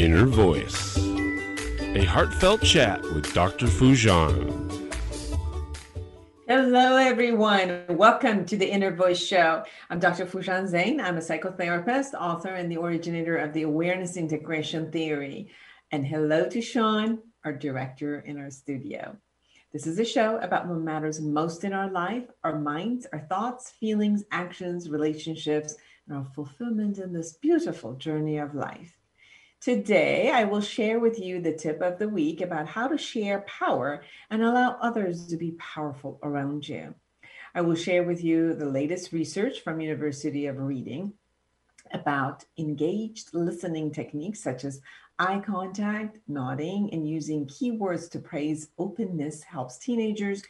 Inner Voice, a heartfelt chat with Dr. Foojan. Hello, everyone. Welcome to the Inner Voice Show. I'm Dr. Foojan Zeine. I'm a psychotherapist, author, and the originator of the Awareness Integration Theory. And hello to Sean, our director in our studio. This is a show about what matters most in our life our minds, our thoughts, feelings, actions, relationships, and our fulfillment in this beautiful journey of life. Today, I will share with you the tip of the week about how to share power and allow others to be powerful around you. I will share with you the latest research from University of Reading about engaged listening techniques such as eye contact, nodding, and using keywords to praise openness helps teenagers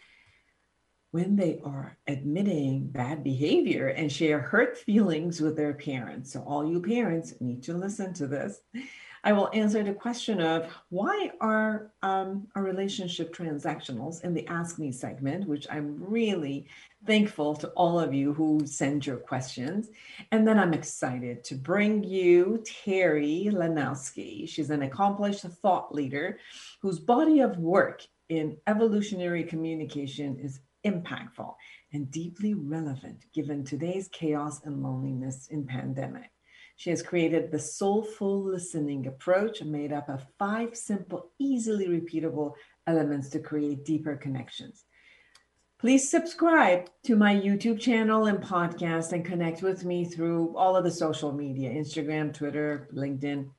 when they are admitting bad behavior and share hurt feelings with their parents. So, all you parents need to listen to this. I will answer the question of why are um, our relationship transactionals in the Ask Me segment, which I'm really thankful to all of you who send your questions. And then I'm excited to bring you Terry Lanowski. She's an accomplished thought leader whose body of work in evolutionary communication is impactful and deeply relevant given today's chaos and loneliness in pandemic. She has created the soulful listening approach made up of five simple, easily repeatable elements to create deeper connections. Please subscribe to my YouTube channel and podcast and connect with me through all of the social media Instagram, Twitter, LinkedIn,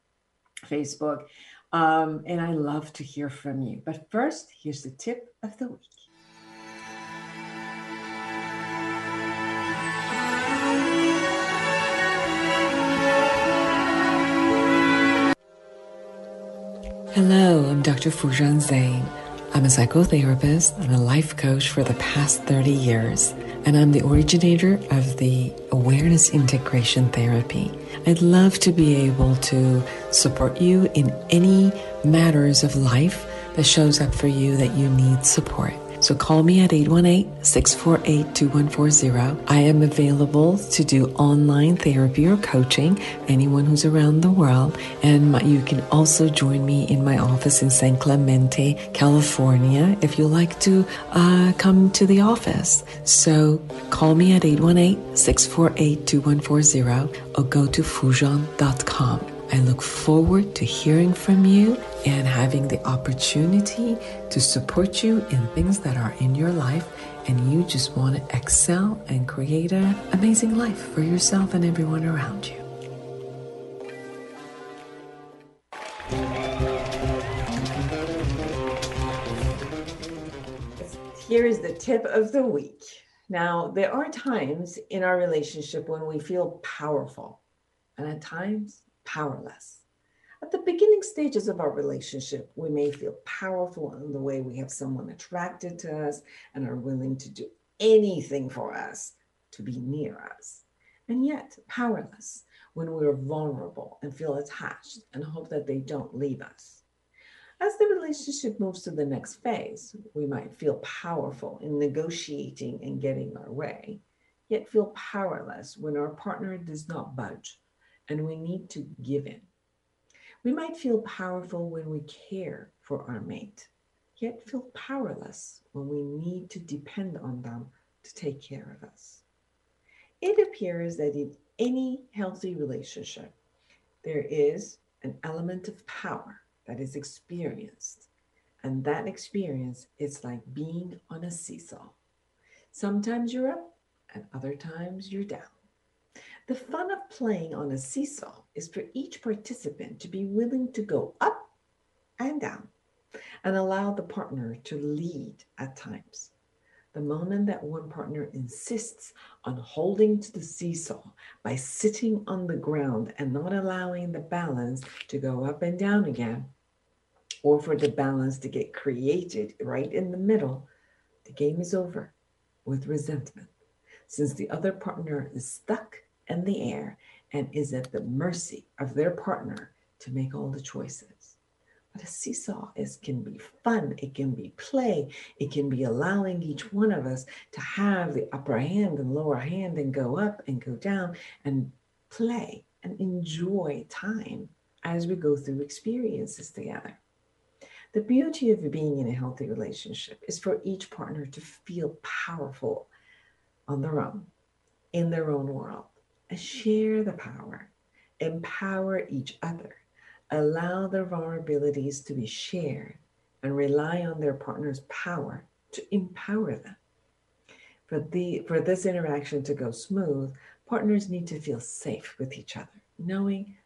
Facebook. Um, and I love to hear from you. But first, here's the tip of the week. Hello, I'm Dr. Foojan Zeine. I'm a psychotherapist and a life coach for the past 30 years, and I'm the originator of the Awareness Integration Therapy. I'd love to be able to support you in any matters of life that shows up for you that you need support. So call me at 818-648-2140. I am available to do online therapy or coaching, anyone who's around the world. And my, you can also join me in my office in San Clemente, California, if you like to uh, come to the office. So call me at 818-648-2140 or go to foojan.com. I look forward to hearing from you and having the opportunity to support you in things that are in your life and you just want to excel and create an amazing life for yourself and everyone around you. Here is the tip of the week. Now, there are times in our relationship when we feel powerful, and at times powerless. At the beginning stages of our relationship, we may feel powerful in the way we have someone attracted to us and are willing to do anything for us to be near us, and yet powerless when we are vulnerable and feel attached and hope that they don't leave us. As the relationship moves to the next phase, we might feel powerful in negotiating and getting our way, yet feel powerless when our partner does not budge and we need to give in. We might feel powerful when we care for our mate, yet feel powerless when we need to depend on them to take care of us. It appears that in any healthy relationship, there is an element of power that is experienced. And that experience is like being on a seesaw. Sometimes you're up, and other times you're down. The fun of playing on a seesaw is for each participant to be willing to go up and down and allow the partner to lead at times. The moment that one partner insists on holding to the seesaw by sitting on the ground and not allowing the balance to go up and down again, or for the balance to get created right in the middle, the game is over with resentment, since the other partner is stuck in the air and is at the mercy of their partner to make all the choices. But a seesaw is can be fun, it can be play, it can be allowing each one of us to have the upper hand and lower hand and go up and go down and play and enjoy time as we go through experiences together. The beauty of being in a healthy relationship is for each partner to feel powerful on their own, in their own world, and share the power, empower each other, allow their vulnerabilities to be shared, and rely on their partner's power to empower them. For, the, for this interaction to go smooth, partners need to feel safe with each other, knowing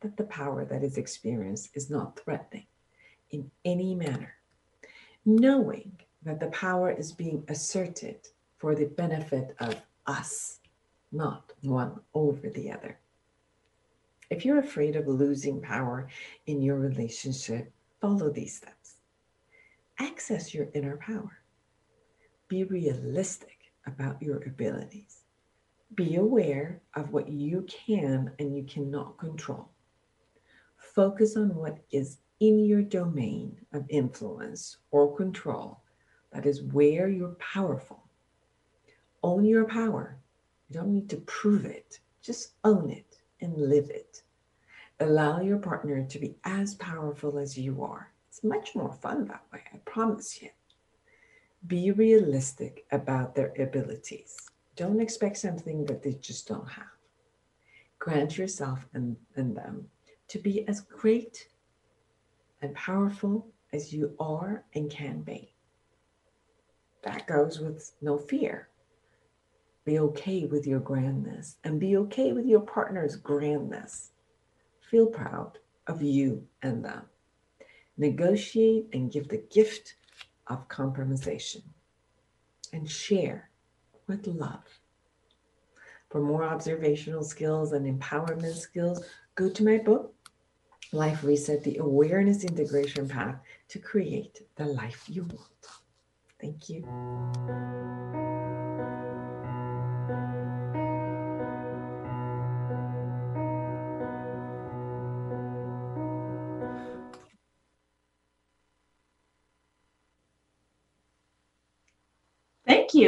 that the power that is experienced is not threatening in any manner, knowing that the power is being asserted for the benefit of us, not one over the other. If you're afraid of losing power in your relationship, follow these steps. Access your inner power. Be realistic about your abilities. Be aware of what you can and you cannot control. Focus on what is in your domain of influence or control. That is where you're powerful. Own your power. You don't need to prove it, just own it and live it. Allow your partner to be as powerful as you are. It's much more fun that way, I promise you. Be realistic about their abilities. Don't expect something that they just don't have. Grant yourself and, and them to be as great and powerful as you are and can be. That goes with no fear. Be okay with your grandness and be okay with your partner's grandness. Feel proud of you and them. Negotiate and give the gift of compromisation and share with love. For more observational skills and empowerment skills, go to my book, Life Reset, the awareness integration path to create the life you want. Thank you.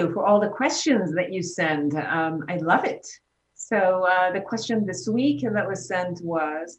You for all the questions that you send. Um, I love it. So, uh, the question this week that was sent was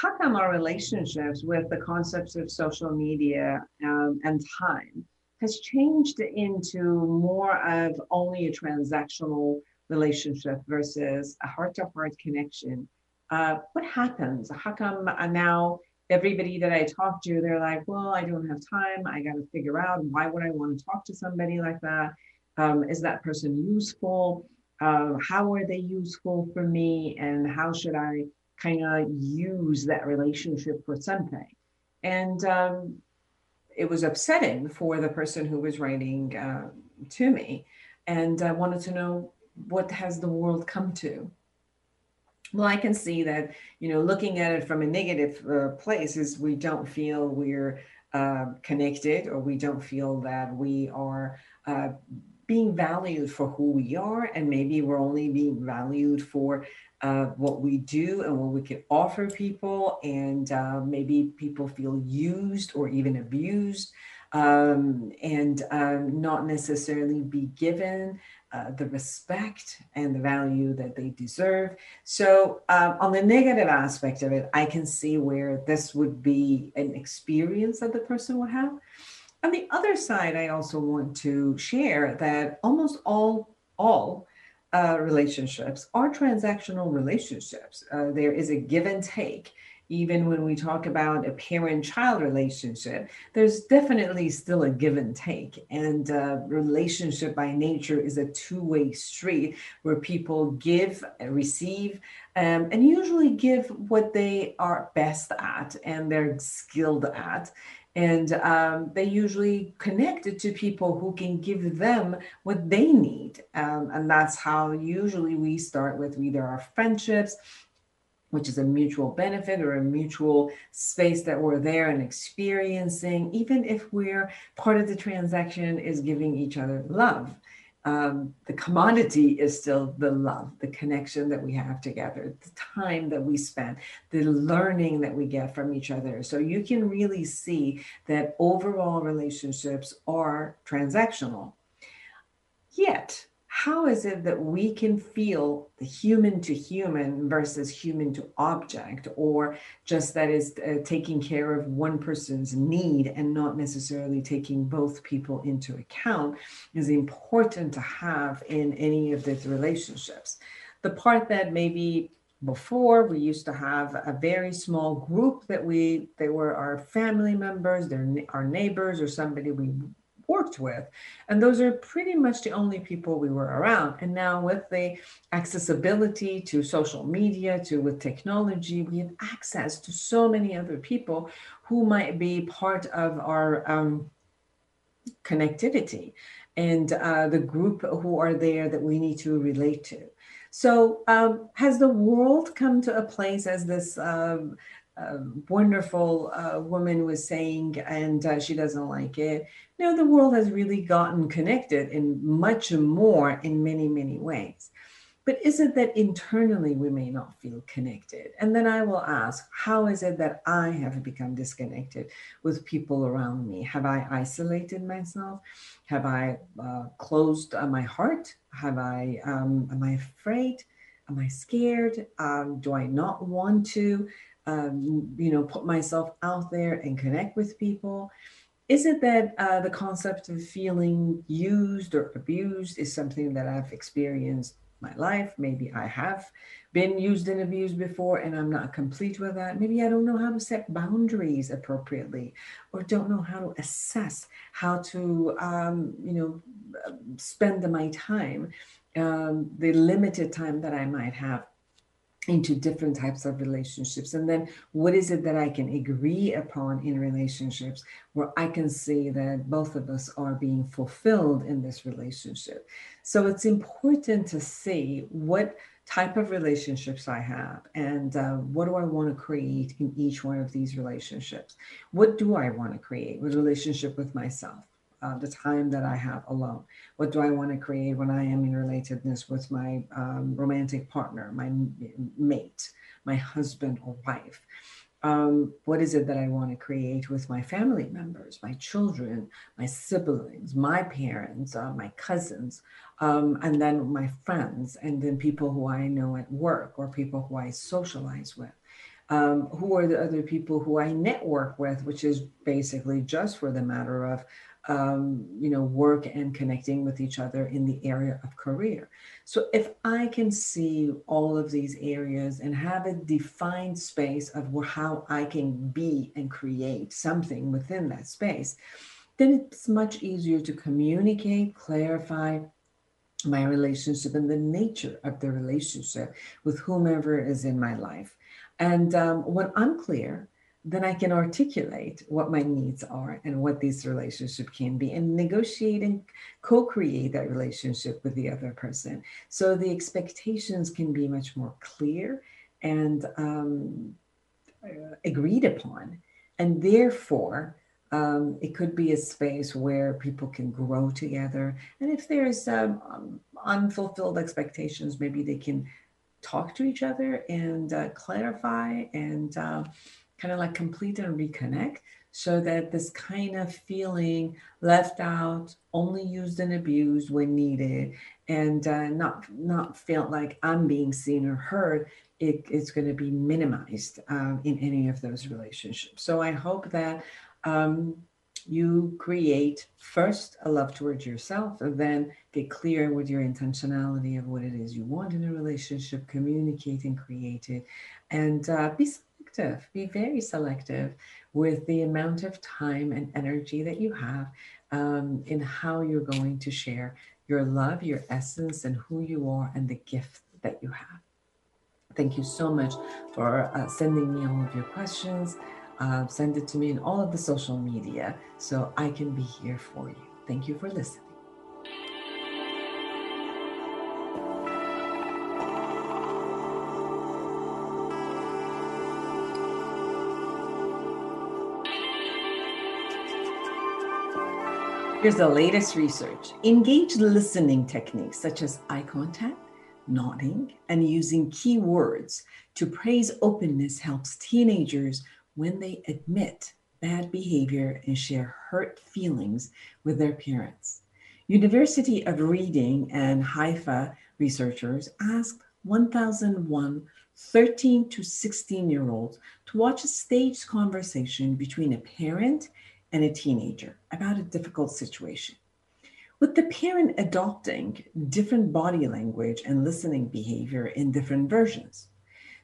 how come our relationships with the concepts of social media um, and time has changed into more of only a transactional relationship versus a heart to heart connection? Uh, what happens? How come uh, now everybody that I talk to, they're like, well, I don't have time. I got to figure out why would I want to talk to somebody like that? Um, is that person useful? Uh, how are they useful for me? And how should I kind of use that relationship for something. And um, it was upsetting for the person who was writing uh, to me and I wanted to know what has the world come to well i can see that you know looking at it from a negative uh, place is we don't feel we're uh, connected or we don't feel that we are uh, valued for who we are and maybe we're only being valued for uh, what we do and what we can offer people, and uh, maybe people feel used or even abused, um, and um, not necessarily be given uh, the respect and the value that they deserve. So, um, on the negative aspect of it, I can see where this would be an experience that the person would have. On the other side, I also want to share that almost all all uh, relationships are transactional relationships. Uh, there is a give and take. Even when we talk about a parent child relationship, there's definitely still a give and take. And uh, relationship by nature is a two way street where people give, receive, um, and usually give what they are best at and they're skilled at and um, they usually connected to people who can give them what they need. Um, and that's how usually we start with either our friendships which is a mutual benefit or a mutual space that we're there and experiencing even if we're part of the transaction is giving each other love um, the commodity is still the love, the connection that we have together, the time that we spend, the learning that we get from each other. So you can really see that overall relationships are transactional. Yet, how is it that we can feel the human to human versus human to object, or just that is uh, taking care of one person's need and not necessarily taking both people into account is important to have in any of these relationships. The part that maybe before we used to have a very small group that we they were our family members our neighbors or somebody we worked with. And those are pretty much the only people we were around. And now with the accessibility to social media, to with technology, we have access to so many other people who might be part of our um, connectivity and uh, the group who are there that we need to relate to. So, um, has the world come to a place as this um, uh, wonderful uh, woman was saying, and uh, she doesn't like it? Know, the world has really gotten connected in much more in many, many ways. But is it that internally we may not feel connected? And then I will ask, how is it that I have become disconnected with people around me? Have I isolated myself? Have I uh, closed uh, my heart? Have I, um, am I afraid? Am I scared? Um, do I not want to, um, you know, put myself out there and connect with people? Is it that uh, the concept of feeling used or abused is something that I've experienced my life? Maybe I have been used and abused before and I'm not complete with that. Maybe I don't know how to set boundaries appropriately or don't know how to assess how to, um, you know, spend my time, um, the limited time that I might have into different types of relationships. And then what is it that i can agree upon in relationships where i can see that both of us are being fulfilled in this relationship? So it's important to see what type of relationships i have and uh, what do i want to create in each one of these relationships? What do i want to create a relationship with myself uh, the time that I have alone. What do I want to create when I am in relatedness with my um, romantic partner, my mate, my husband or wife? Um, what is it that I want to create with my family members, my children, my siblings, my parents, uh, my cousins, um, and then my friends, and then people who I know at work or people who I socialize with. Um, who are the other people who I network with, which is basically just for the matter of um, you know, work and connecting with each other in the area of career. So if I can see all of these areas and have a defined space of how I can be and create something within that space, then it's much easier to communicate, clarify my relationship and the nature of the relationship with whomever is in my life. And um, when I'm clear, then I can articulate what my needs are and what this relationship can be and negotiate and co create that relationship with the other person. So the expectations can be much more clear and um, uh, agreed upon. And therefore, um, it could be a space where people can grow together. And if there's um, um unfulfilled expectations, maybe they can talk to each other and uh, clarify and uh, kind of like complete and reconnect so that this kind of feeling left out only used and abused when needed and uh, not not felt like i'm being seen or heard it, it's going to be minimized um, in any of those relationships. So i hope that um, you create first a love towards yourself and then get clear with your intentionality of what it is you want in a relationship communicate and create it and uh, be selective, be very selective with the amount of time and energy that you have um, in how you're going to share your love, your essence, and who you are, and the gift that you have. Thank you so much for uh, sending me all of your questions. Uh, send it to me in all of the social media so I can be here for you. Thank you for listening. Here's the latest research. Engaged listening techniques such as eye contact, nodding, and using keywords to praise openness helps teenagers when they admit bad behavior and share hurt feelings with their parents. University of Reading and Haifa researchers asked 1,001 13 to 16 year olds to watch a staged conversation between a parent and a teenager about a difficult situation. With the parent adopting different body language and listening behavior in different versions.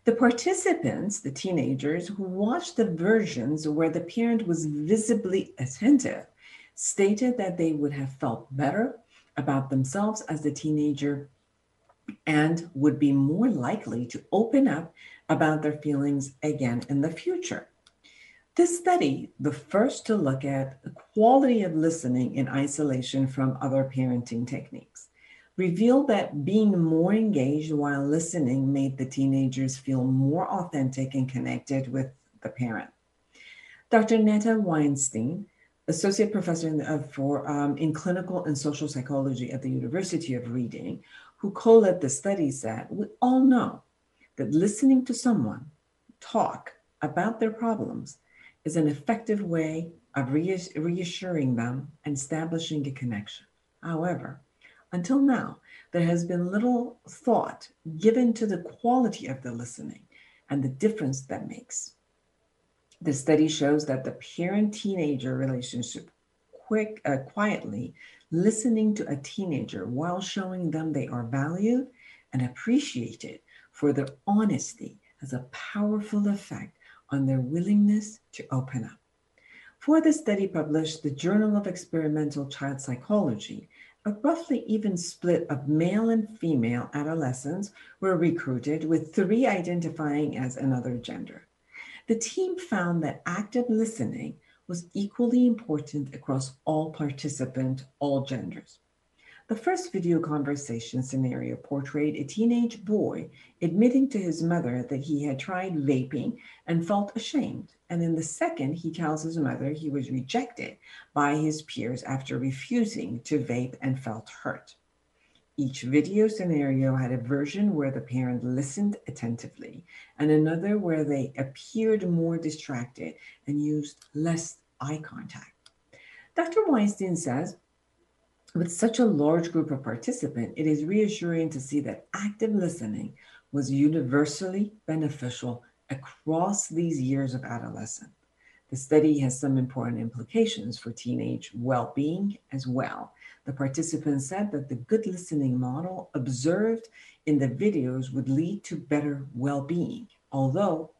The participants, the teenagers who watched the versions where the parent was visibly attentive, stated that they would have felt better about themselves as a teenager and would be more likely to open up about their feelings again in the future. This study, the first to look at the quality of listening in isolation from other parenting techniques, revealed that being more engaged while listening made the teenagers feel more authentic and connected with the parent. Dr. Netta Weinstein, associate professor in, for, um, in clinical and social psychology at the University of Reading, who co-led the study said, we all know that listening to someone talk about their problems is an effective way of reassuring them and establishing a connection. However, until now, there has been little thought given to the quality of the listening and the difference that makes. The study shows that the parent teenager relationship quick, uh, quietly listening to a teenager while showing them they are valued and appreciated for their honesty has a powerful effect on their willingness to open up. For the study published the Journal of Experimental Child Psychology, a roughly even split of male and female adolescents were recruited, with three identifying as another gender. The team found that active listening was equally important across all participants, all genders. The first video conversation scenario portrayed a teenage boy admitting to his mother that he had tried vaping and felt ashamed. And in the second, he tells his mother he was rejected by his peers after refusing to vape and felt hurt. Each video scenario had a version where the parent listened attentively and another where they appeared more distracted and used less eye contact. Dr. Weinstein says with such a large group of participants, it is reassuring to see that active listening was universally beneficial across these years of adolescence. The study has some important implications for teenage well being as well. The participants said that the good listening model observed in the videos would lead to better well being, although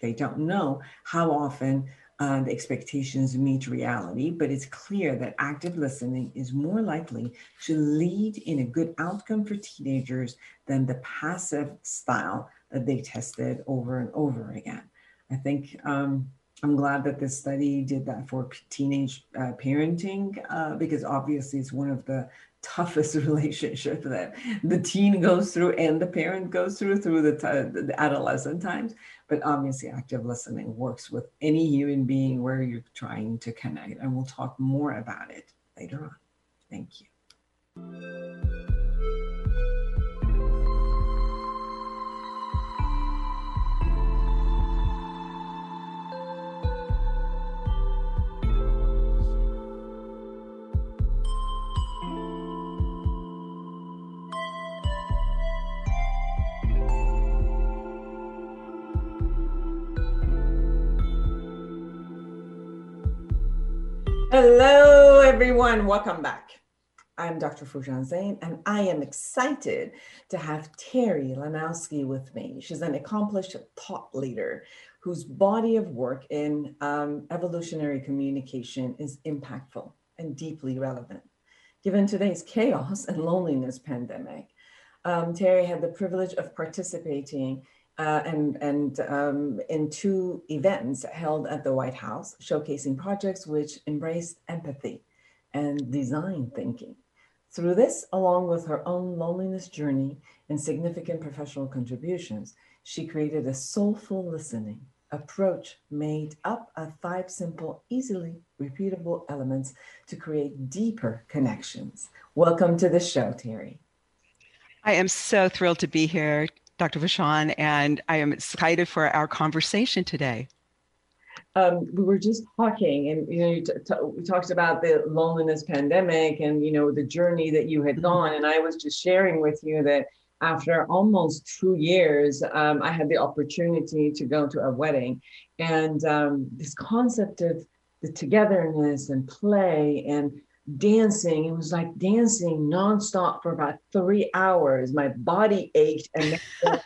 they don't know how often uh, the expectations meet reality, but it's clear that active listening is more likely to lead in a good outcome for teenagers than the passive style that they tested over and over again. I think um, I'm glad that this study did that for teenage uh, parenting uh, because obviously it's one of the toughest relationship that the teen goes through and the parent goes through through the, t- the adolescent times. But obviously active listening works with any human being where you're trying to connect and we'll talk more about it later on. Thank you Hello, everyone. Welcome back. I'm Dr. Foojan Zeine, and I am excited to have Terry Lanowski with me. She's an accomplished thought leader whose body of work in um, evolutionary communication is impactful and deeply relevant. Given today's chaos and loneliness pandemic, um, Terry had the privilege of participating uh, and, and um, in two events held at the White House, showcasing projects which embraced empathy and design thinking. Through this, along with her own loneliness journey and significant professional contributions, she created a soulful listening approach made up of five simple, easily repeatable elements to create deeper connections. Welcome to the show, Terry. I am so thrilled to be here. Dr. Foojan, and I am excited for our conversation today. um, we were just talking, and you know, you t- t- we talked about the loneliness pandemic, and you know, the journey that you had mm-hmm. gone. And I was just sharing with you that after almost two years, um, I had the opportunity to go to a wedding, and um, this concept of the togetherness and play and dancing. It was like dancing nonstop for about three hours. My body ached, and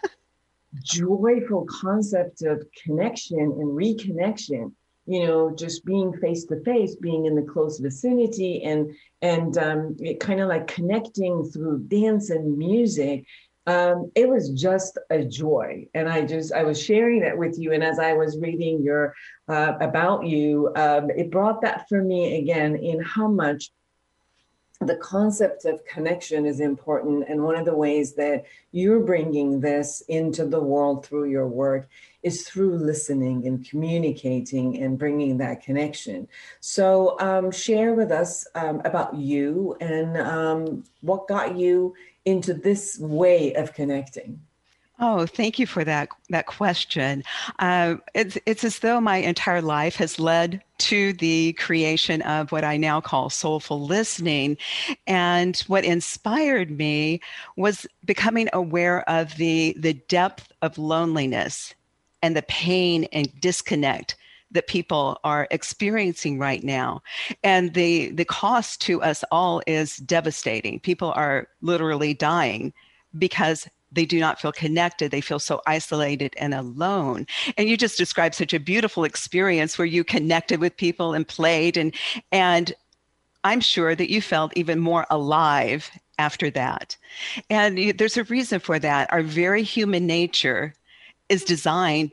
joyful concept of connection and reconnection you know just being face to face being in the close vicinity and and um, it kind of like connecting through dance and music um, it was just a joy and i just i was sharing that with you and as i was reading your uh, about you um, it brought that for me again in how much the concept of connection is important. And one of the ways that you're bringing this into the world through your work is through listening and communicating and bringing that connection. So, um, share with us um, about you and um, what got you into this way of connecting. Oh, thank you for that that question. Uh, it's it's as though my entire life has led to the creation of what I now call soulful listening, and what inspired me was becoming aware of the the depth of loneliness and the pain and disconnect that people are experiencing right now and the the cost to us all is devastating people are literally dying because they do not feel connected. They feel so isolated and alone. And you just described such a beautiful experience where you connected with people and played and and I'm sure that you felt even more alive after that. And there's a reason for that. Our very human nature is designed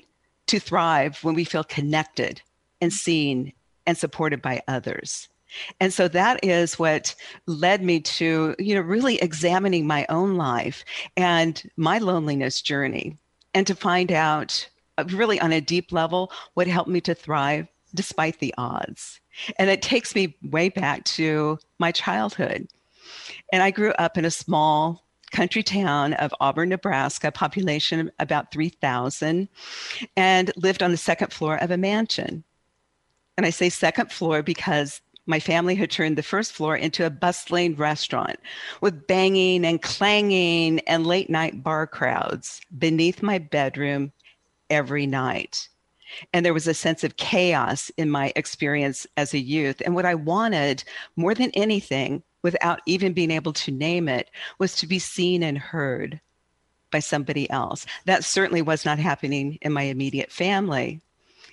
to thrive when we feel connected and seen and supported by others. And so that is what led me to, you know, really examining my own life and my loneliness journey and to find out uh, really on a deep level what helped me to thrive despite the odds. And it takes me way back to my childhood. And I grew up in a small country town of Auburn, Nebraska, population about 3,000, and lived on the second floor of a mansion. And I say second floor because my family had turned the first floor into a bustling restaurant with banging and clanging and late night bar crowds beneath my bedroom every night. And there was a sense of chaos in my experience as a youth. And what I wanted more than anything, without even being able to name it, was to be seen and heard by somebody else. That certainly was not happening in my immediate family.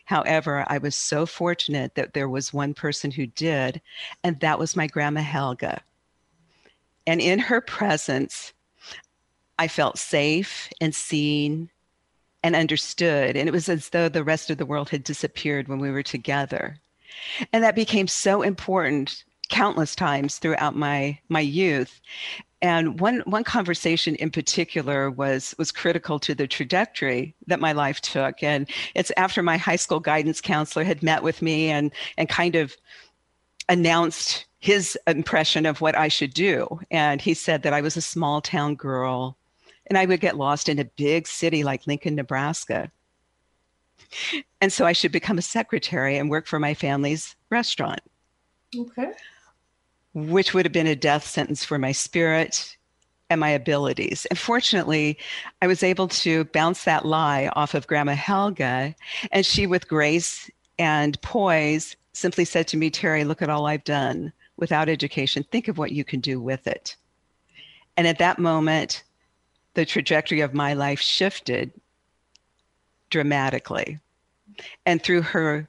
However, I was so fortunate that there was one person who did, and that was my grandma Helga. And in her presence, I felt safe and seen and understood. And it was as though the rest of the world had disappeared when we were together. And that became so important countless times throughout my my youth. And one one conversation in particular was was critical to the trajectory that my life took. And it's after my high school guidance counselor had met with me and and kind of announced his impression of what I should do. And he said that I was a small town girl and I would get lost in a big city like Lincoln Nebraska. And so I should become a secretary and work for my family's restaurant. Okay which would have been a death sentence for my spirit and my abilities. And fortunately, I was able to bounce that lie off of Grandma Helga, and she, with grace and poise, simply said to me, Terry, look at all I've done without education. Think of what you can do with it. And at that moment, the trajectory of my life shifted dramatically. And through her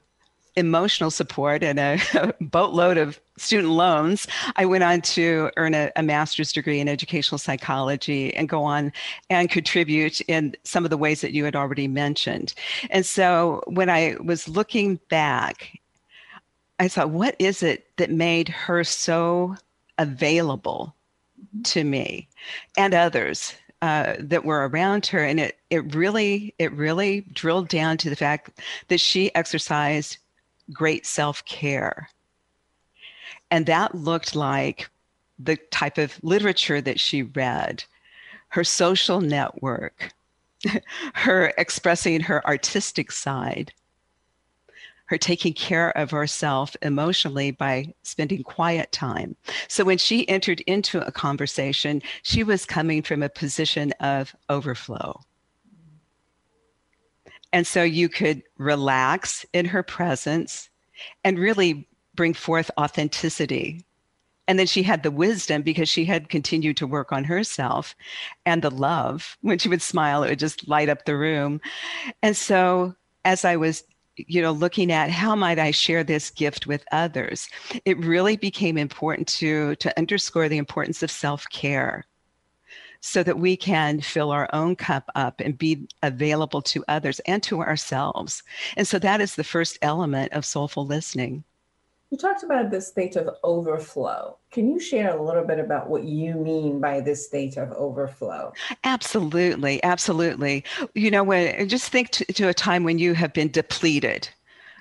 emotional support and a, boatload of student loans, I went on to earn a, a, master's degree in educational psychology and go on and contribute in some of the ways that you had already mentioned. And so when I was looking back, I thought, what is it that made her so available to me and others? Uh, that were around her and it it really it really drilled down to the fact that she exercised great self care. And that looked like the type of literature that she read, her social network, her expressing her artistic side, her taking care of herself emotionally by spending quiet time. So when she entered into a conversation, she was coming from a position of overflow. And so you could relax in her presence and really bring forth authenticity. And then she had the wisdom because she had continued to work on herself and the love. When she would smile, it would just light up the room. And so as I was you know looking at how might i share this gift with others it really became important to to underscore the importance of self-care so that we can fill our own cup up and be available to others and to ourselves. And so that is the first element of soulful listening. You talked about the state of overflow. Can you share a little bit about what you mean by this state of overflow? Absolutely, absolutely. You know, when just think to, to a time when you have been depleted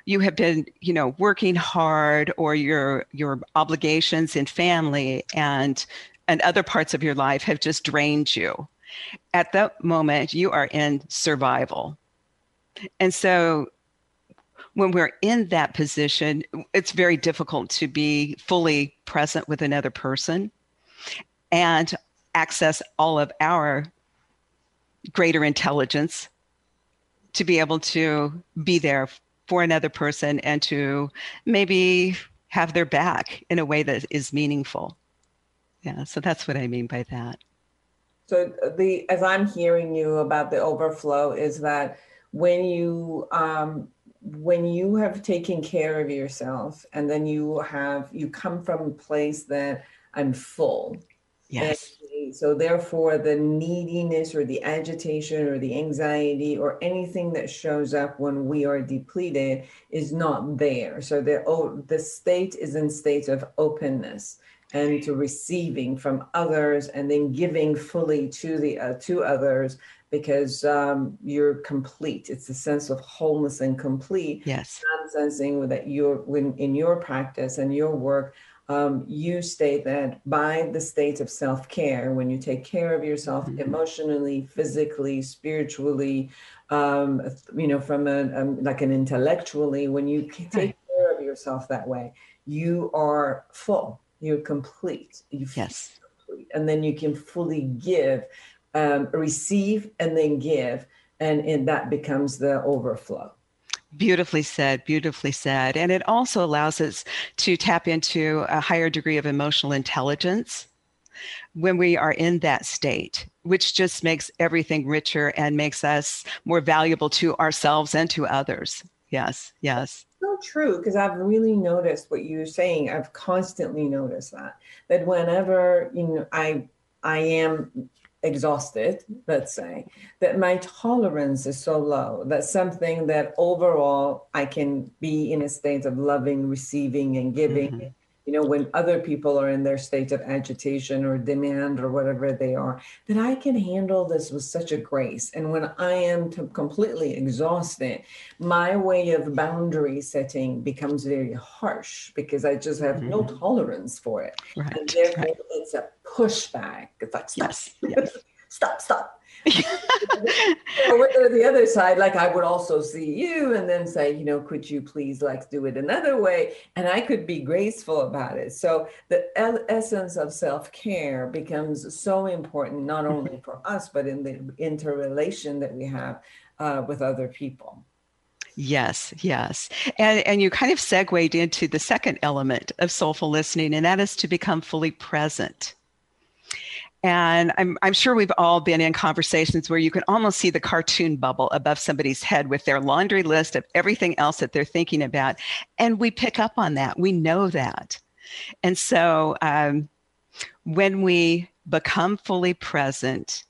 you have been you know working hard or your your obligations in family and and other parts of your life have just drained you. At that moment, you are in survival. And so when we're in that position, it's very difficult to be fully present with another person and access all of our greater intelligence to be able to be there for another person and to maybe have their back in a way that is meaningful. Yeah, so that's what I mean by that. So the as I'm hearing you about the overflow is that when you um, when you have taken care of yourself and then you have you come from a place that I'm full. Yes. And so therefore the neediness or the agitation or the anxiety or anything that shows up when we are depleted is not there. So the oh, the state is in state of openness and to receiving from others and then giving fully to the uh, to others because um, you're complete. It's a sense of wholeness and complete. Yes. I'm sensing that you're when in your practice and your work um, you state that by the state of self-care when you take care of yourself mm-hmm. emotionally physically spiritually um, you know from a um, like an intellectually when you take care of yourself that way you are full you're complete. You yes. Complete. And then you can fully give, um, receive, and then give. And, and that becomes the overflow. Beautifully said, beautifully said. And it also allows us to tap into a higher degree of emotional intelligence when we are in that state, which just makes everything richer and makes us more valuable to ourselves and to others. Yes, yes true because I've really noticed what you're saying. I've constantly noticed that that whenever you know I I am exhausted, let's say, that my tolerance is so low that something that overall I can be in a state of loving, receiving, and giving. Mm-hmm you know, when other people are in their state of agitation or demand or whatever they are, that I can handle this with such a grace. And when I am completely exhausted, my way of boundary setting becomes very harsh because I just have mm-hmm. no tolerance for it. Right, and therefore, right. it's a pushback. It's like, stop, yes, yes. stop, stop or the other side, like I would also see you and then say, you know, could you please like do it another way? And I could be graceful about it. So the essence of self care becomes so important, not only for us, but in the interrelation that we have uh, with other people. Yes, yes. And and you kind of segued into the second element of soulful listening, and that is to become fully present. And I'm, I'm sure we've all been in conversations where you can almost see the cartoon bubble above somebody's head with their laundry list of everything else that they're thinking about. And we pick up on that. We know that. And so um, when we become fully present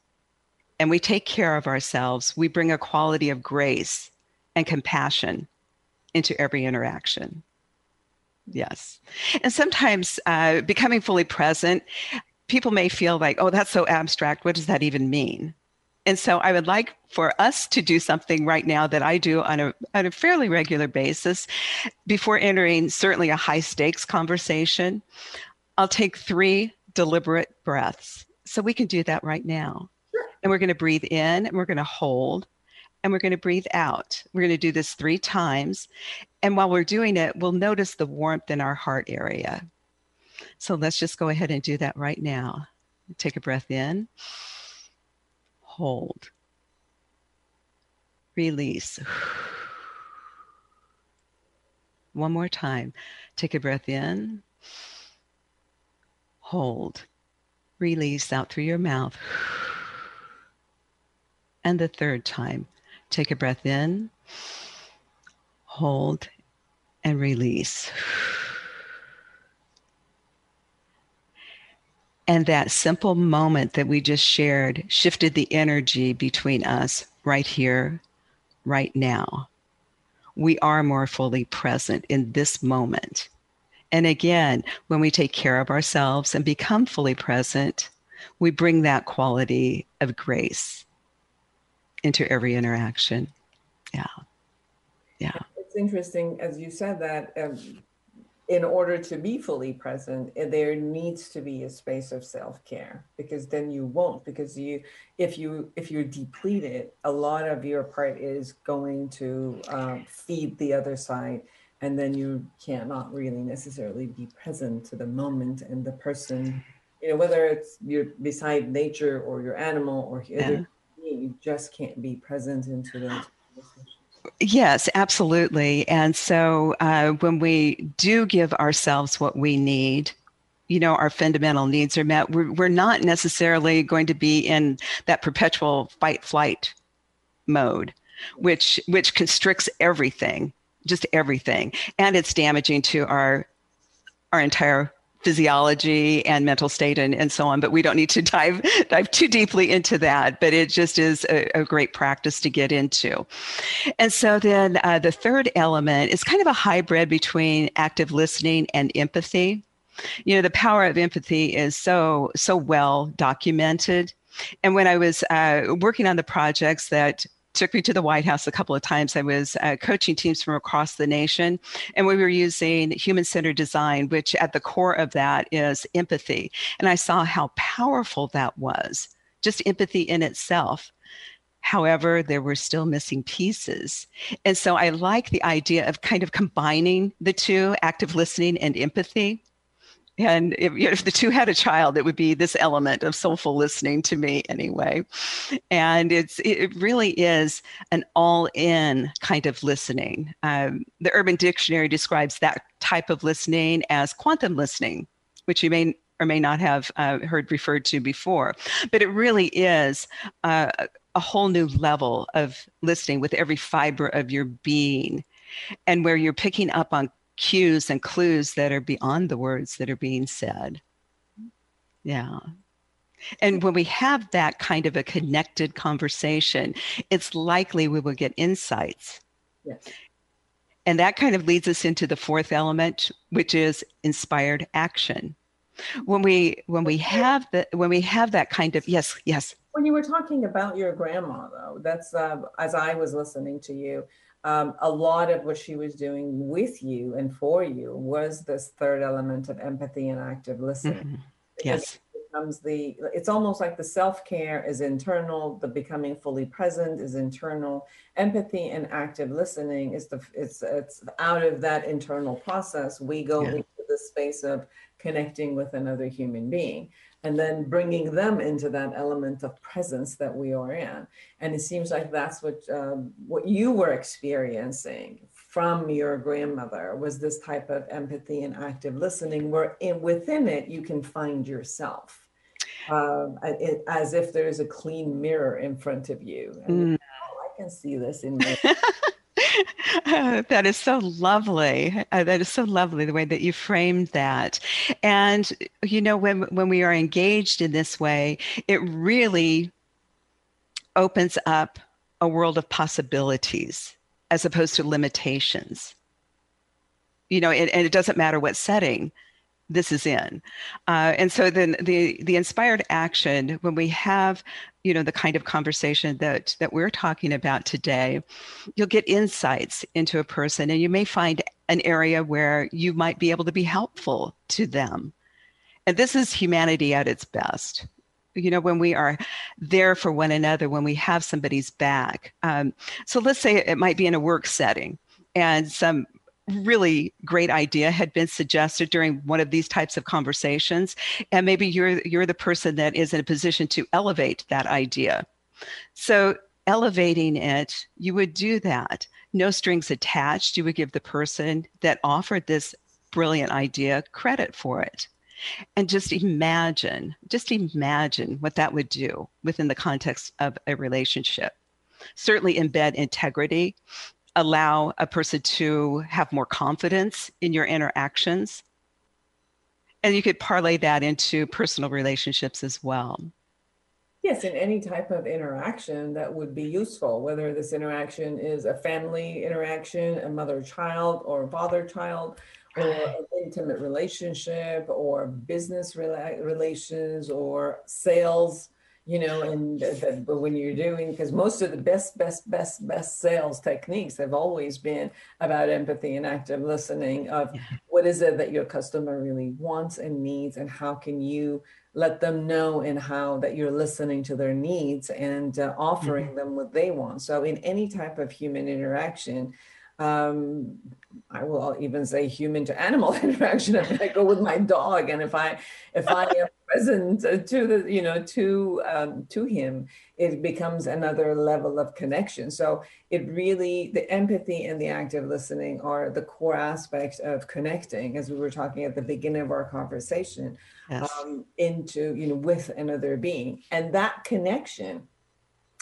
and we take care of ourselves, we bring a quality of grace and compassion into every interaction. Yes. And sometimes uh, becoming fully present people may feel like, oh, that's so abstract. What does that even mean? And so I would like for us to do something right now that I do on a, on a fairly regular basis before entering certainly a high stakes conversation. I'll take three deliberate breaths. So we can do that right now. And we're going to breathe in and we're going to hold and we're going to breathe out. We're going to do this three times. And while we're doing it, we'll notice the warmth in our heart area. So let's just go ahead and do that right now. Take a breath in, hold, release. One more time. Take a breath in, hold, release out through your mouth. And the third time, take a breath in, hold, and release. And that simple moment that we just shared shifted the energy between us right here, right now. We are more fully present in this moment. And again, when we take care of ourselves and become fully present, we bring that quality of grace into every interaction. Yeah. Yeah. It's interesting, as you said that, um, in order to be fully present eh, there needs to be a space of self-care because then you won't because you if you if you're depleted a lot of your part is going to um, feed the other side and then you cannot really necessarily be present to the moment and the person you know whether it's you're beside nature or your animal or yeah. you just can't be present into those Yes, absolutely. And so uh, when we do give ourselves what we need, you know, our fundamental needs are met, we're, we're not necessarily going to be in that perpetual fight flight mode, which which constricts everything, just everything, and it's damaging to our our entire physiology and mental state and, and so on but we don't need to dive dive too deeply into that but it just is a, a great practice to get into. And so then uh, the third element is kind of a hybrid between active listening and empathy. You know the power of empathy is so so well documented. And when i was uh, working on the projects that took me to the White House a couple of times. I was uh, coaching teams from across the nation, and we were using human centered design, which at the core of that is empathy. And I saw how powerful that was, just empathy in itself. However, there were still missing pieces. And so I like the idea of kind of combining the two active listening and empathy and if, if, the two had a child, it would be this element of soulful listening to me anyway. And it's it really is an all-in kind of listening. Um, the Urban Dictionary describes that type of listening as quantum listening, which you may or may not have uh, heard referred to before. But it really is uh, a whole new level of listening with every fiber of your being and where you're picking up on cues and clues that are beyond the words that are being said. Yeah. And when we have that kind of a connected conversation, it's likely we will get insights. Yes. And that kind of leads us into the fourth element, which is inspired action. When we when we have the when we have that kind of yes yes. When you were talking about your grandma, though, that's uh, as I was listening to you, um, a lot of what she was doing with you and for you was this third element of empathy and active listening. Mm-hmm. Yes. It becomes the, it's almost like the self care is internal, the becoming fully present is internal. Empathy and active listening is the, it's, it's out of that internal process. We go yeah. into the space of connecting with another human being and then bringing them into that element of presence that we are in. And it seems like that's what um, what you were experiencing from your grandmother was this type of empathy and active listening, where in within it you can find yourself, um, it, as if there's a clean mirror in front of you. And, mm. oh, I can see this in that is so lovely. Uh, that is so lovely the way that you framed that. And you know, when when we are engaged in this way, it really opens up a world of possibilities as opposed to limitations. You know, and, and it doesn't matter what setting this is in. Uh, and so then the the inspired action when we have you know the kind of conversation that that we're talking about today, you'll get insights into a person, and you may find an area where you might be able to be helpful to them. And this is humanity at its best. You know, when we are there for one another when we have somebody's back. Um, so let's say it might be in a work setting and some really great idea had been suggested during one of these types of conversations. And maybe you're you're the person that is in a position to elevate that idea. So elevating it you would do that. No strings attached. You would give the person that offered this brilliant idea credit for it. And just imagine, just imagine what that would do within the context of a relationship. Certainly embed integrity, allow a person to have more confidence in your interactions. And you could parlay that into personal relationships as well. Yes, in any type of interaction that would be useful, whether this interaction is a family interaction, a mother child, or father child, or an intimate relationship or business rela- relations or sales you know and that but when you're doing because most of the best best best best sales techniques have always been about empathy and active listening of what is it that your customer really wants and needs and how can you let them know and how that you're listening to their needs and uh, offering mm-hmm. them what they want so in any type of human interaction um, I will even say human to animal interaction. If I go with my dog, and if I if I am present to the you know to um, to him, it becomes another level of connection. So it really the empathy and the active listening are the core aspect of connecting, as we were talking at the beginning of our conversation, yes. um, into you know with another being, and that connection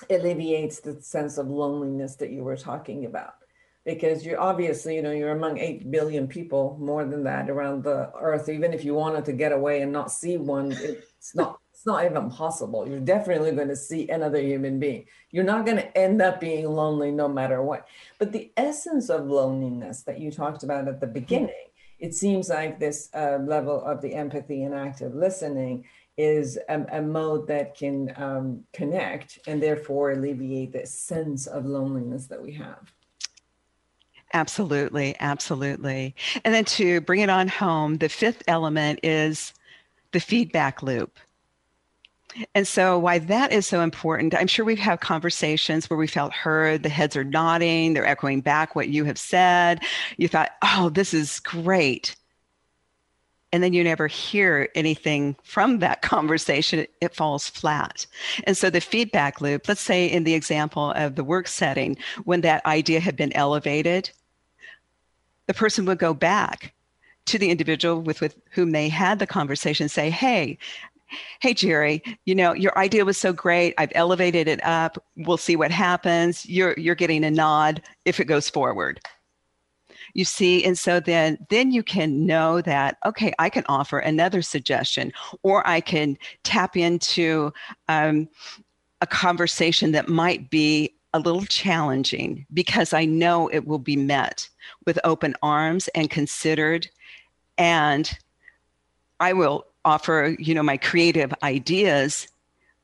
alleviates the sense of loneliness that you were talking about because you're obviously, you know, you're among 8 billion people, more than that around the earth. Even if you wanted to get away and not see one, it's not, it's not even possible. You're definitely going to see another human being. You're not going to end up being lonely no matter what. But the essence of loneliness that you talked about at the beginning, it seems like this uh, level of the empathy and active listening is a, a mode that can um, connect and therefore alleviate the sense of loneliness that we have. Absolutely, absolutely. And then to bring it on home, the fifth element is the feedback loop. And so, why that is so important, I'm sure we've had conversations where we felt heard, the heads are nodding, they're echoing back what you have said. You thought, oh, this is great. And then you never hear anything from that conversation, it falls flat. And so, the feedback loop, let's say in the example of the work setting, when that idea had been elevated, the person would go back to the individual with, with whom they had the conversation say hey hey jerry you know your idea was so great. I've elevated it up. We'll see what happens. You're you're getting a nod if it goes forward. You see and so then then you can know that okay i can offer another suggestion or i can tap into um, a conversation that might be a little challenging because I know it will be met with open arms and considered. And I will offer, you know, my creative ideas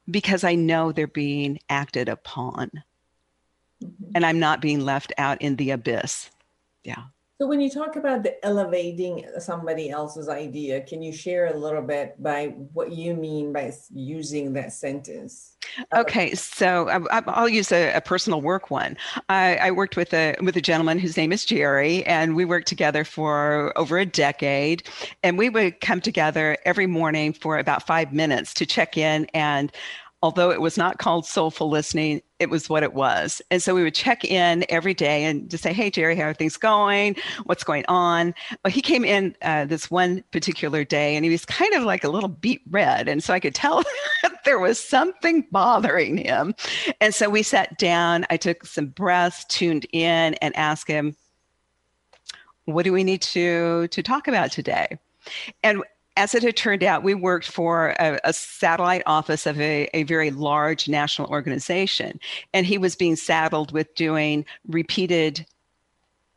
because I know they're being acted upon. Mm-hmm. And I'm not being left out in the abyss. Yeah. So when you talk about the elevating somebody else's idea, can you share a little bit by what you mean by using that sentence? Uh, okay, so um, um, I, will use a, a, personal work one. I, I, worked with a with a gentleman whose name is Jerry, and we worked together for over a decade. And we would come together every morning for about five minutes to check in and although it was not called soulful listening, it was what it was. And so we would check in every day and just say, Hey, Jerry, how are things going? What's going on? Well, he came in uh, this one particular day and he was kind of like a little beat red. And so I could tell there was something bothering him. And so we sat down, I took some breaths, tuned in, and asked him, What do we need to, to talk about today? And as it had turned out, we worked for a, a satellite office of a, a, very large national organization, and he was being saddled with doing repeated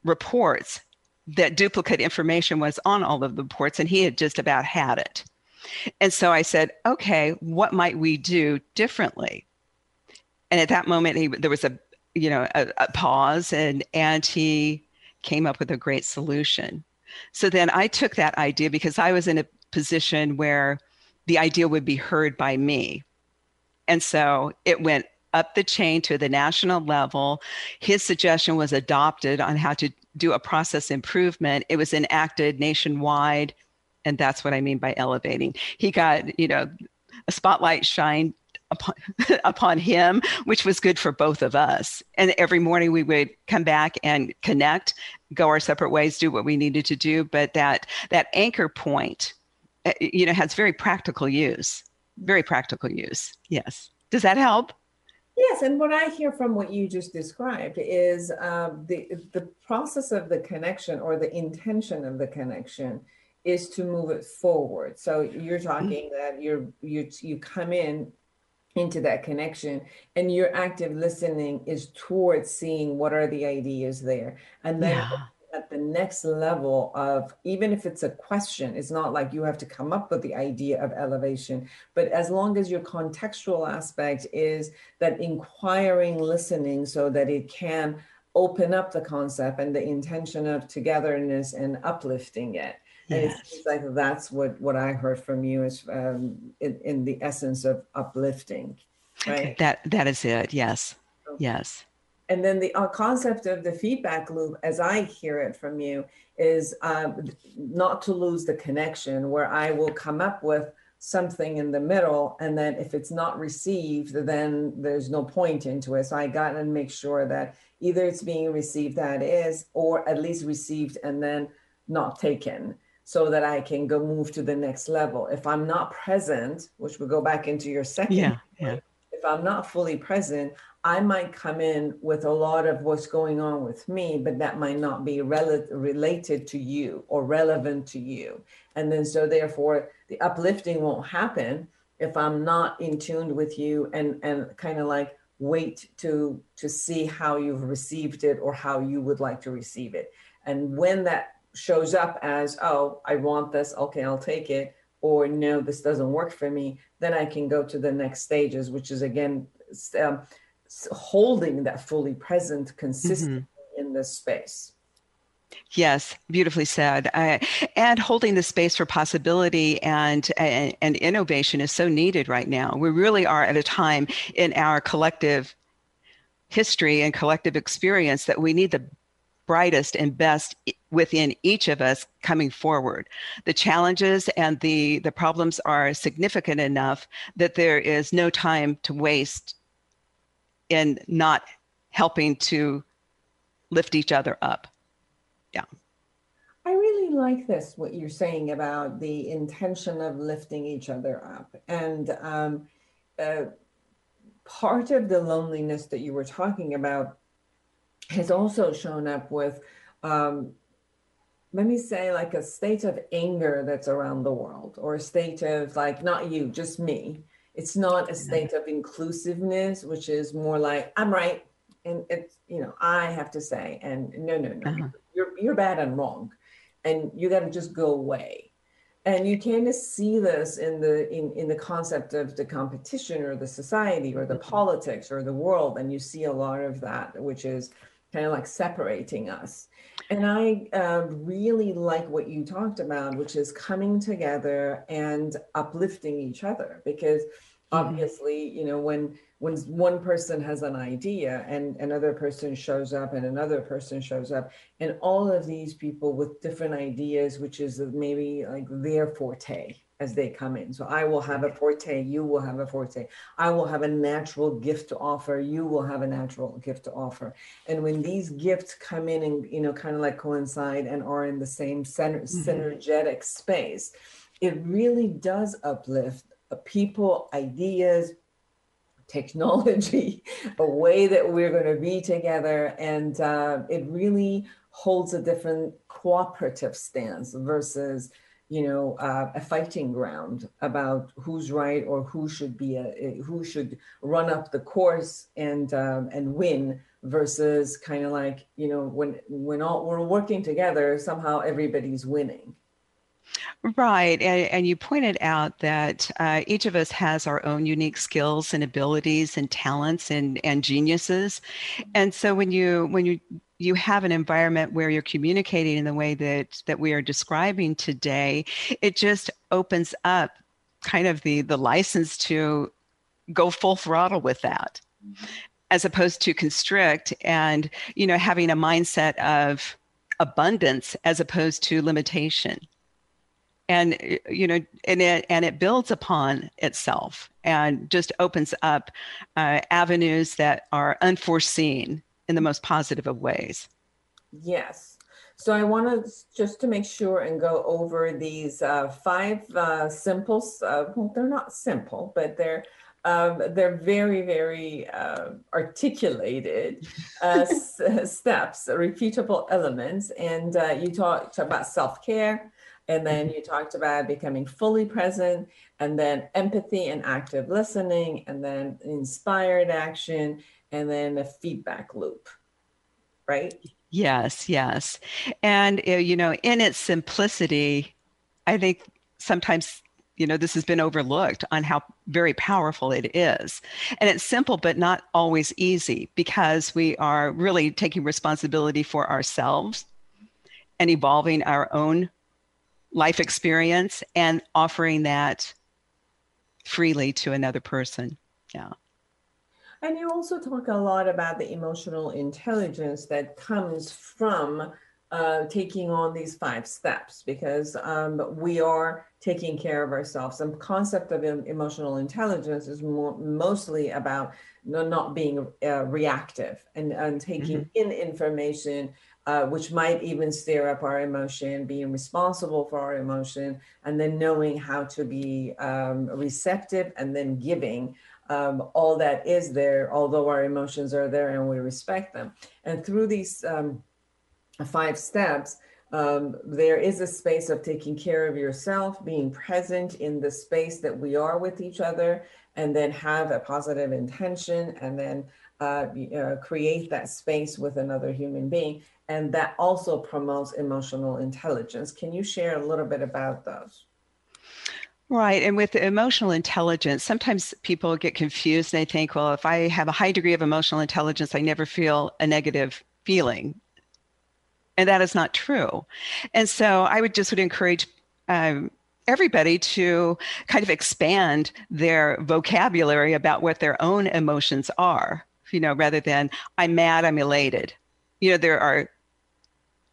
reports that duplicate information was on all of the reports, and he had just about had it. And so I said, okay, what might we do differently? And at that moment, he, there was a you know a, a pause, and and he came up with a great solution. So then I took that idea because I was in a position where the idea would be heard by me. And so it went up the chain to the national level. His suggestion was adopted on how to do a process improvement. It was enacted nationwide. And that's what I mean by elevating. He got, you know, a spotlight shined upon, upon him, which was good for both of us. And every morning we would come back and connect, go our separate ways, do what we needed to do. But that that anchor point, you know, has very practical use. Very practical use. Yes. Does that help? Yes, and what I hear from what you just described is um, the the process of the connection or the intention of the connection is to move it forward. So you're mm-hmm. talking mm-hmm. that you're you you come in into that connection and your active listening is towards seeing what are the ideas there and then yeah at the next level of even if it's a question it's not like you have to come up with the idea of elevation but as long as your contextual aspect is that inquiring listening so that it can open up the concept and the intention of togetherness and uplifting it. And it seems like that's what what i heard from you is um, in, in the essence of uplifting right? that that is it. Yes. Okay. yes and then the uh, concept of the feedback loop, as I hear it from you, is um, not to lose the connection where I will come up with something in the middle. And then if it's not received, then there's no point into it. So I got to make sure that either it's being received that is, or at least received and then not taken so that I can go move to the next level. If I'm not present, which will go back into your second, yeah, yeah. if I'm not fully present, I might come in with a lot of what's going on with me, but that might not be rel- related to you or relevant to you. And then, so therefore, the uplifting won't happen if I'm not in tune with you and, and kind of like wait to to see how you've received it or how you would like to receive it. And when that shows up as, oh, I want this, okay, I'll take it, or no, this doesn't work for me, then I can go to the next stages, which is again, um, holding that fully present consistently mm-hmm. in this space. Yes, beautifully said. Uh, and holding the space for possibility and, and, and innovation is so needed right now. We really are at a time in our collective history and collective experience that we need the brightest and best within each of us coming forward. The challenges and the the problems are significant enough that there is no time to waste in not helping to lift each other up. Yeah. I really like this, what you're saying about the intention of lifting each other up. And um, uh, part of the loneliness that you were talking about has also shown up with, um, let me say, like a state of anger that's around the world, or a state of like, not you, just me, it's not a state of inclusiveness, which is more like I'm right, and it's you know I have to say, and no, no, no, uh-huh. you're you're bad and wrong, and you got to just go away. And you kind of see this in the in, in the concept of the competition or the society or the mm-hmm. politics or the world, and you see a lot of that, which is kind of like separating us. And I uh, really like what you talked about, which is coming together and uplifting each other. Because mm-hmm. obviously, you know, when when one person has an idea and another person shows up and another person shows up, and all of these people with different ideas, which is maybe like their forte, as they come in. So I will have a forte, you will have a forte. I will have a natural gift to offer, you will have a natural gift to offer. And when these gifts come in and you know kind of like coincide and are in the same center, mm-hmm. synergetic space, it really does uplift people, ideas, technology, a way that we're going to be together. And uh, it really holds a different cooperative stance versus you know, uh, a fighting ground about who's right or who should be a, a who should run up the course and um, and win versus kind of like you know when when all we're working together somehow everybody's winning. Right. And, and, you pointed out that uh, each of us has our own unique skills and abilities and talents and, and geniuses. And so when you when you you have an environment where you're communicating in the way that that we are describing today it just opens up kind of the the license to go full throttle with that as opposed to constrict and you know having a mindset of abundance as opposed to limitation. And you know and it and it builds upon itself and just opens up uh, avenues that are unforeseen in the most positive of ways. Yes. So i want to just to make sure and go over these uh, five uh, simple uh, well they're not simple but they're um, they're very, very uh, articulated uh, s- steps, repeatable elements. And uh, you talked about self care, and then you talked about becoming fully present, and then empathy and active listening, and then inspired action, and then a feedback loop, right? Yes, yes. And, uh, you know, in its simplicity, I think sometimes you know this has been overlooked on how very powerful it is and it's simple but not always easy because we are really taking responsibility for ourselves and evolving our own life experience and offering that freely to another person yeah and you also talk a lot about the emotional intelligence that comes from uh, taking on these five steps because um, we are taking care of ourselves. The concept of emotional intelligence is more, mostly about not being uh, reactive and, and taking mm-hmm. in information, uh, which might even stir up our emotion, being responsible for our emotion, and then knowing how to be um, receptive and then giving. Um, all that is there, although our emotions are there and we respect them. And through these um, five steps, um, there is a space of taking care of yourself, being present in the space that we are with each other, and then have a positive intention, and then uh, uh, create that space with another human being. And that also promotes emotional intelligence. Can you share a little bit about those? Right. And with emotional intelligence, sometimes people get confused and they think, well, if I have a high degree of emotional intelligence, I never feel a negative feeling and that is not true. And so I would just would encourage um, everybody to kind of expand their vocabulary about what their own emotions are, you know, rather than I'm mad, I'm elated. You know, there are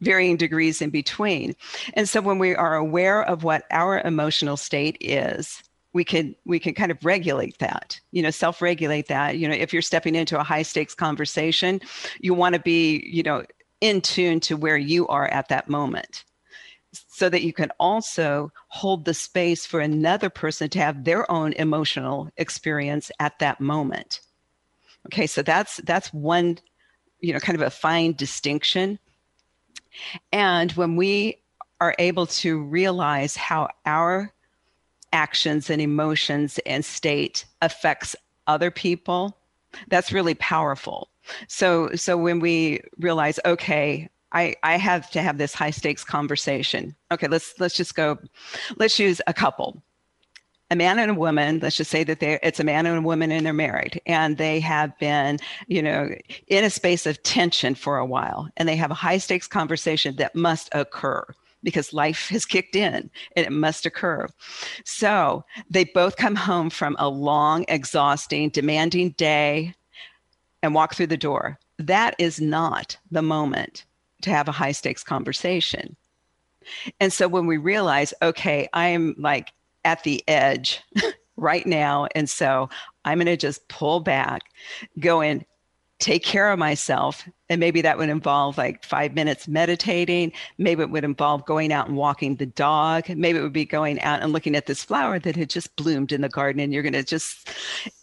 varying degrees in between. And so when we are aware of what our emotional state is, we can we can kind of regulate that you know self-regulate that you know if you're stepping into a high stakes conversation you want to be you know in tune to where you are at that moment so that you can also hold the space for another person to have their own emotional experience at that moment okay so that's that's one you know kind of a fine distinction and when we are able to realize how our actions and emotions and state affects other people that's really powerful so so when we realize, okay, I, I have to have this high stakes conversation. Okay, let's let's just go. Let's use a couple. A man and a woman, let's just say that they it's a man and a woman and they're married and they have been, you know, in a space of tension for a while and they have a high stakes conversation that must occur because life has kicked in and it must occur. So they both come home from a long, exhausting, demanding day and walk through the door. That is not the moment to have a high stakes conversation. And so when we realize, okay, I'm like at the edge right now. And so I'm going to just pull back, go in, take care of myself. And maybe that would involve like five minutes meditating. Maybe it would involve going out and walking the dog. Maybe it would be going out and looking at this flower that had just bloomed in the garden and you're going to just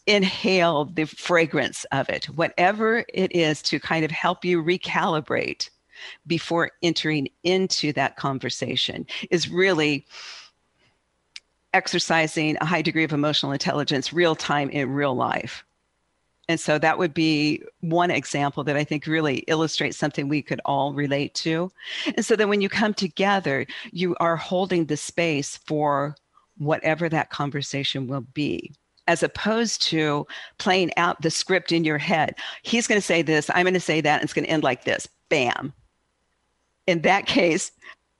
inhale the fragrance of it. Whatever it is to kind of help you recalibrate before entering into that conversation is really exercising a high degree of emotional intelligence real time in real life and so that would be one example that I think really illustrates something we could all relate to. And so then when you come together, you are holding the space for whatever that conversation will be as opposed to playing out the script in your head. He's going to say this, I'm going to say that, and it's going to end like this bam. In that case,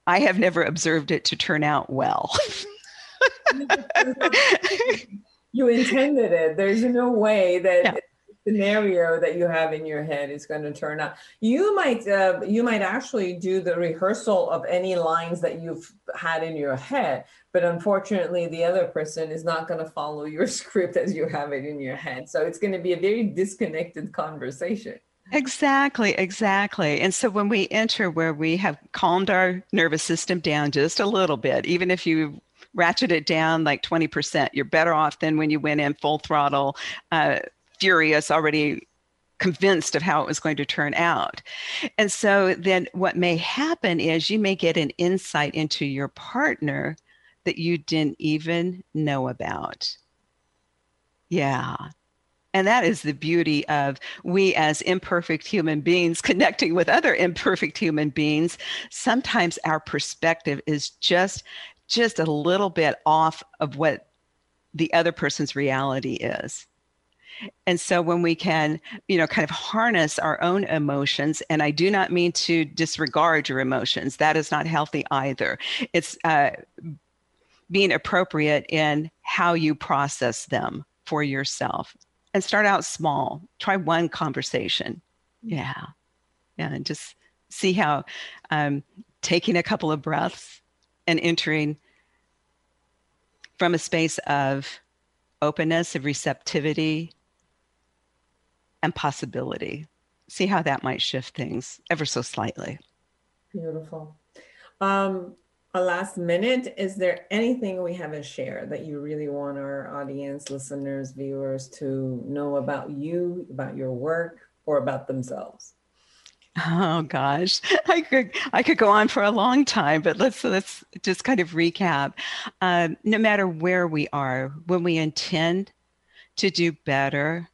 I have never observed it to turn out well. you intended it. There's no way that yeah. scenario that you have in your head is going to turn out. You might uh, you might actually do the rehearsal of any lines that you've had in your head, but unfortunately, the other person is not going to follow your script as you have it in your head. So it's going to be a very disconnected conversation. Exactly, exactly. And so when we enter where we have calmed our nervous system down just a little bit, even if you ratchet it down like 20%, you're better off than when you went in full throttle, uh, furious, already convinced of how it was going to turn out. And so then what may happen is you may get an insight into your partner that you didn't even know about. Yeah. And that is the beauty of we as imperfect human beings connecting with other imperfect human beings. Sometimes our perspective is just just a little bit off of what the other person's reality is. And so when we can, you know, kind of harness our own emotions, and I do not mean to disregard your emotions, that is not healthy either. It's uh, being appropriate in how you process them for yourself and start out small. Try one conversation. Yeah. Yeah. And just see how um, taking a couple of breaths and entering from a space of openness, of receptivity, and possibility. See how that might shift things ever so slightly. Beautiful. Um, a last minute, is there anything we haven't shared that you really want our audience, listeners, viewers to know about you, about your work, or about themselves? Oh gosh, I could I could go on for a long time, but let's let's just kind of recap. Um, no matter where we are, when we intend to do better,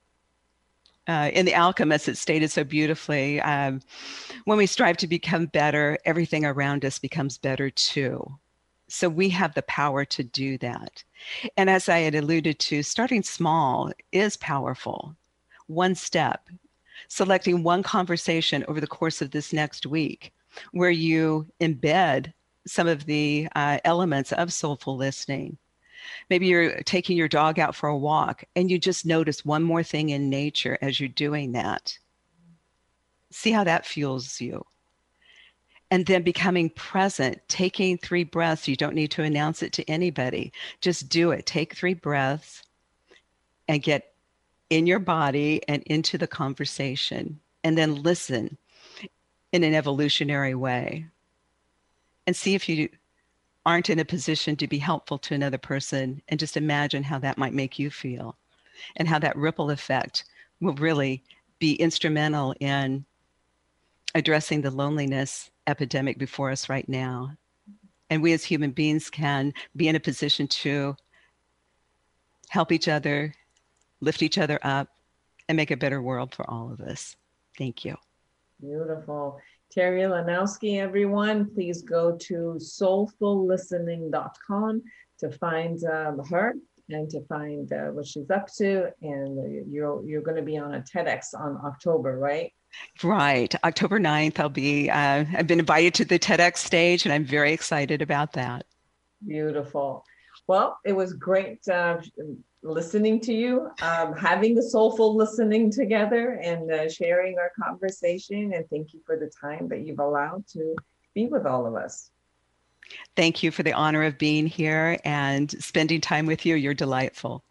uh, in The Alchemist, it's stated so beautifully. Um, when we strive to become better, everything around us becomes better too. So we have the power to do that. And as I had alluded to, starting small is powerful. One step, selecting one conversation over the course of this next week where you embed some of the uh, elements of soulful listening Maybe you're taking your dog out for a walk and you just notice one more thing in nature as you're doing that. See how that fuels you. And then becoming present, taking three breaths. You don't need to announce it to anybody. Just do it. Take three breaths and get in your body and into the conversation. And then listen in an evolutionary way. And see if you aren't in a position to be helpful to another person and just imagine how that might make you feel and how that ripple effect will really be instrumental in addressing the loneliness epidemic before us right now. And we as human beings can be in a position to help each other, lift each other up, and make a better world for all of us. Thank you. Beautiful. Terry Lanowski, everyone, please go to soulfullistening.com to find um, her and to find uh, what she's up to. And you're, you're going to be on a TEDx on October, right? Right. October 9th, I'll be, uh, I've been invited to the TEDx stage and I'm very excited about that. Beautiful. Well, it was great uh, listening to you, um, having the soulful listening together, and uh, sharing our conversation. And thank you for the time that you've allowed to be with all of us. Thank you for the honor of being here and spending time with you. You're delightful.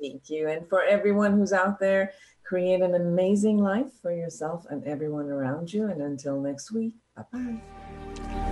Thank you. And for everyone who's out there, create an amazing life for yourself and everyone around you. And until next week, bye bye.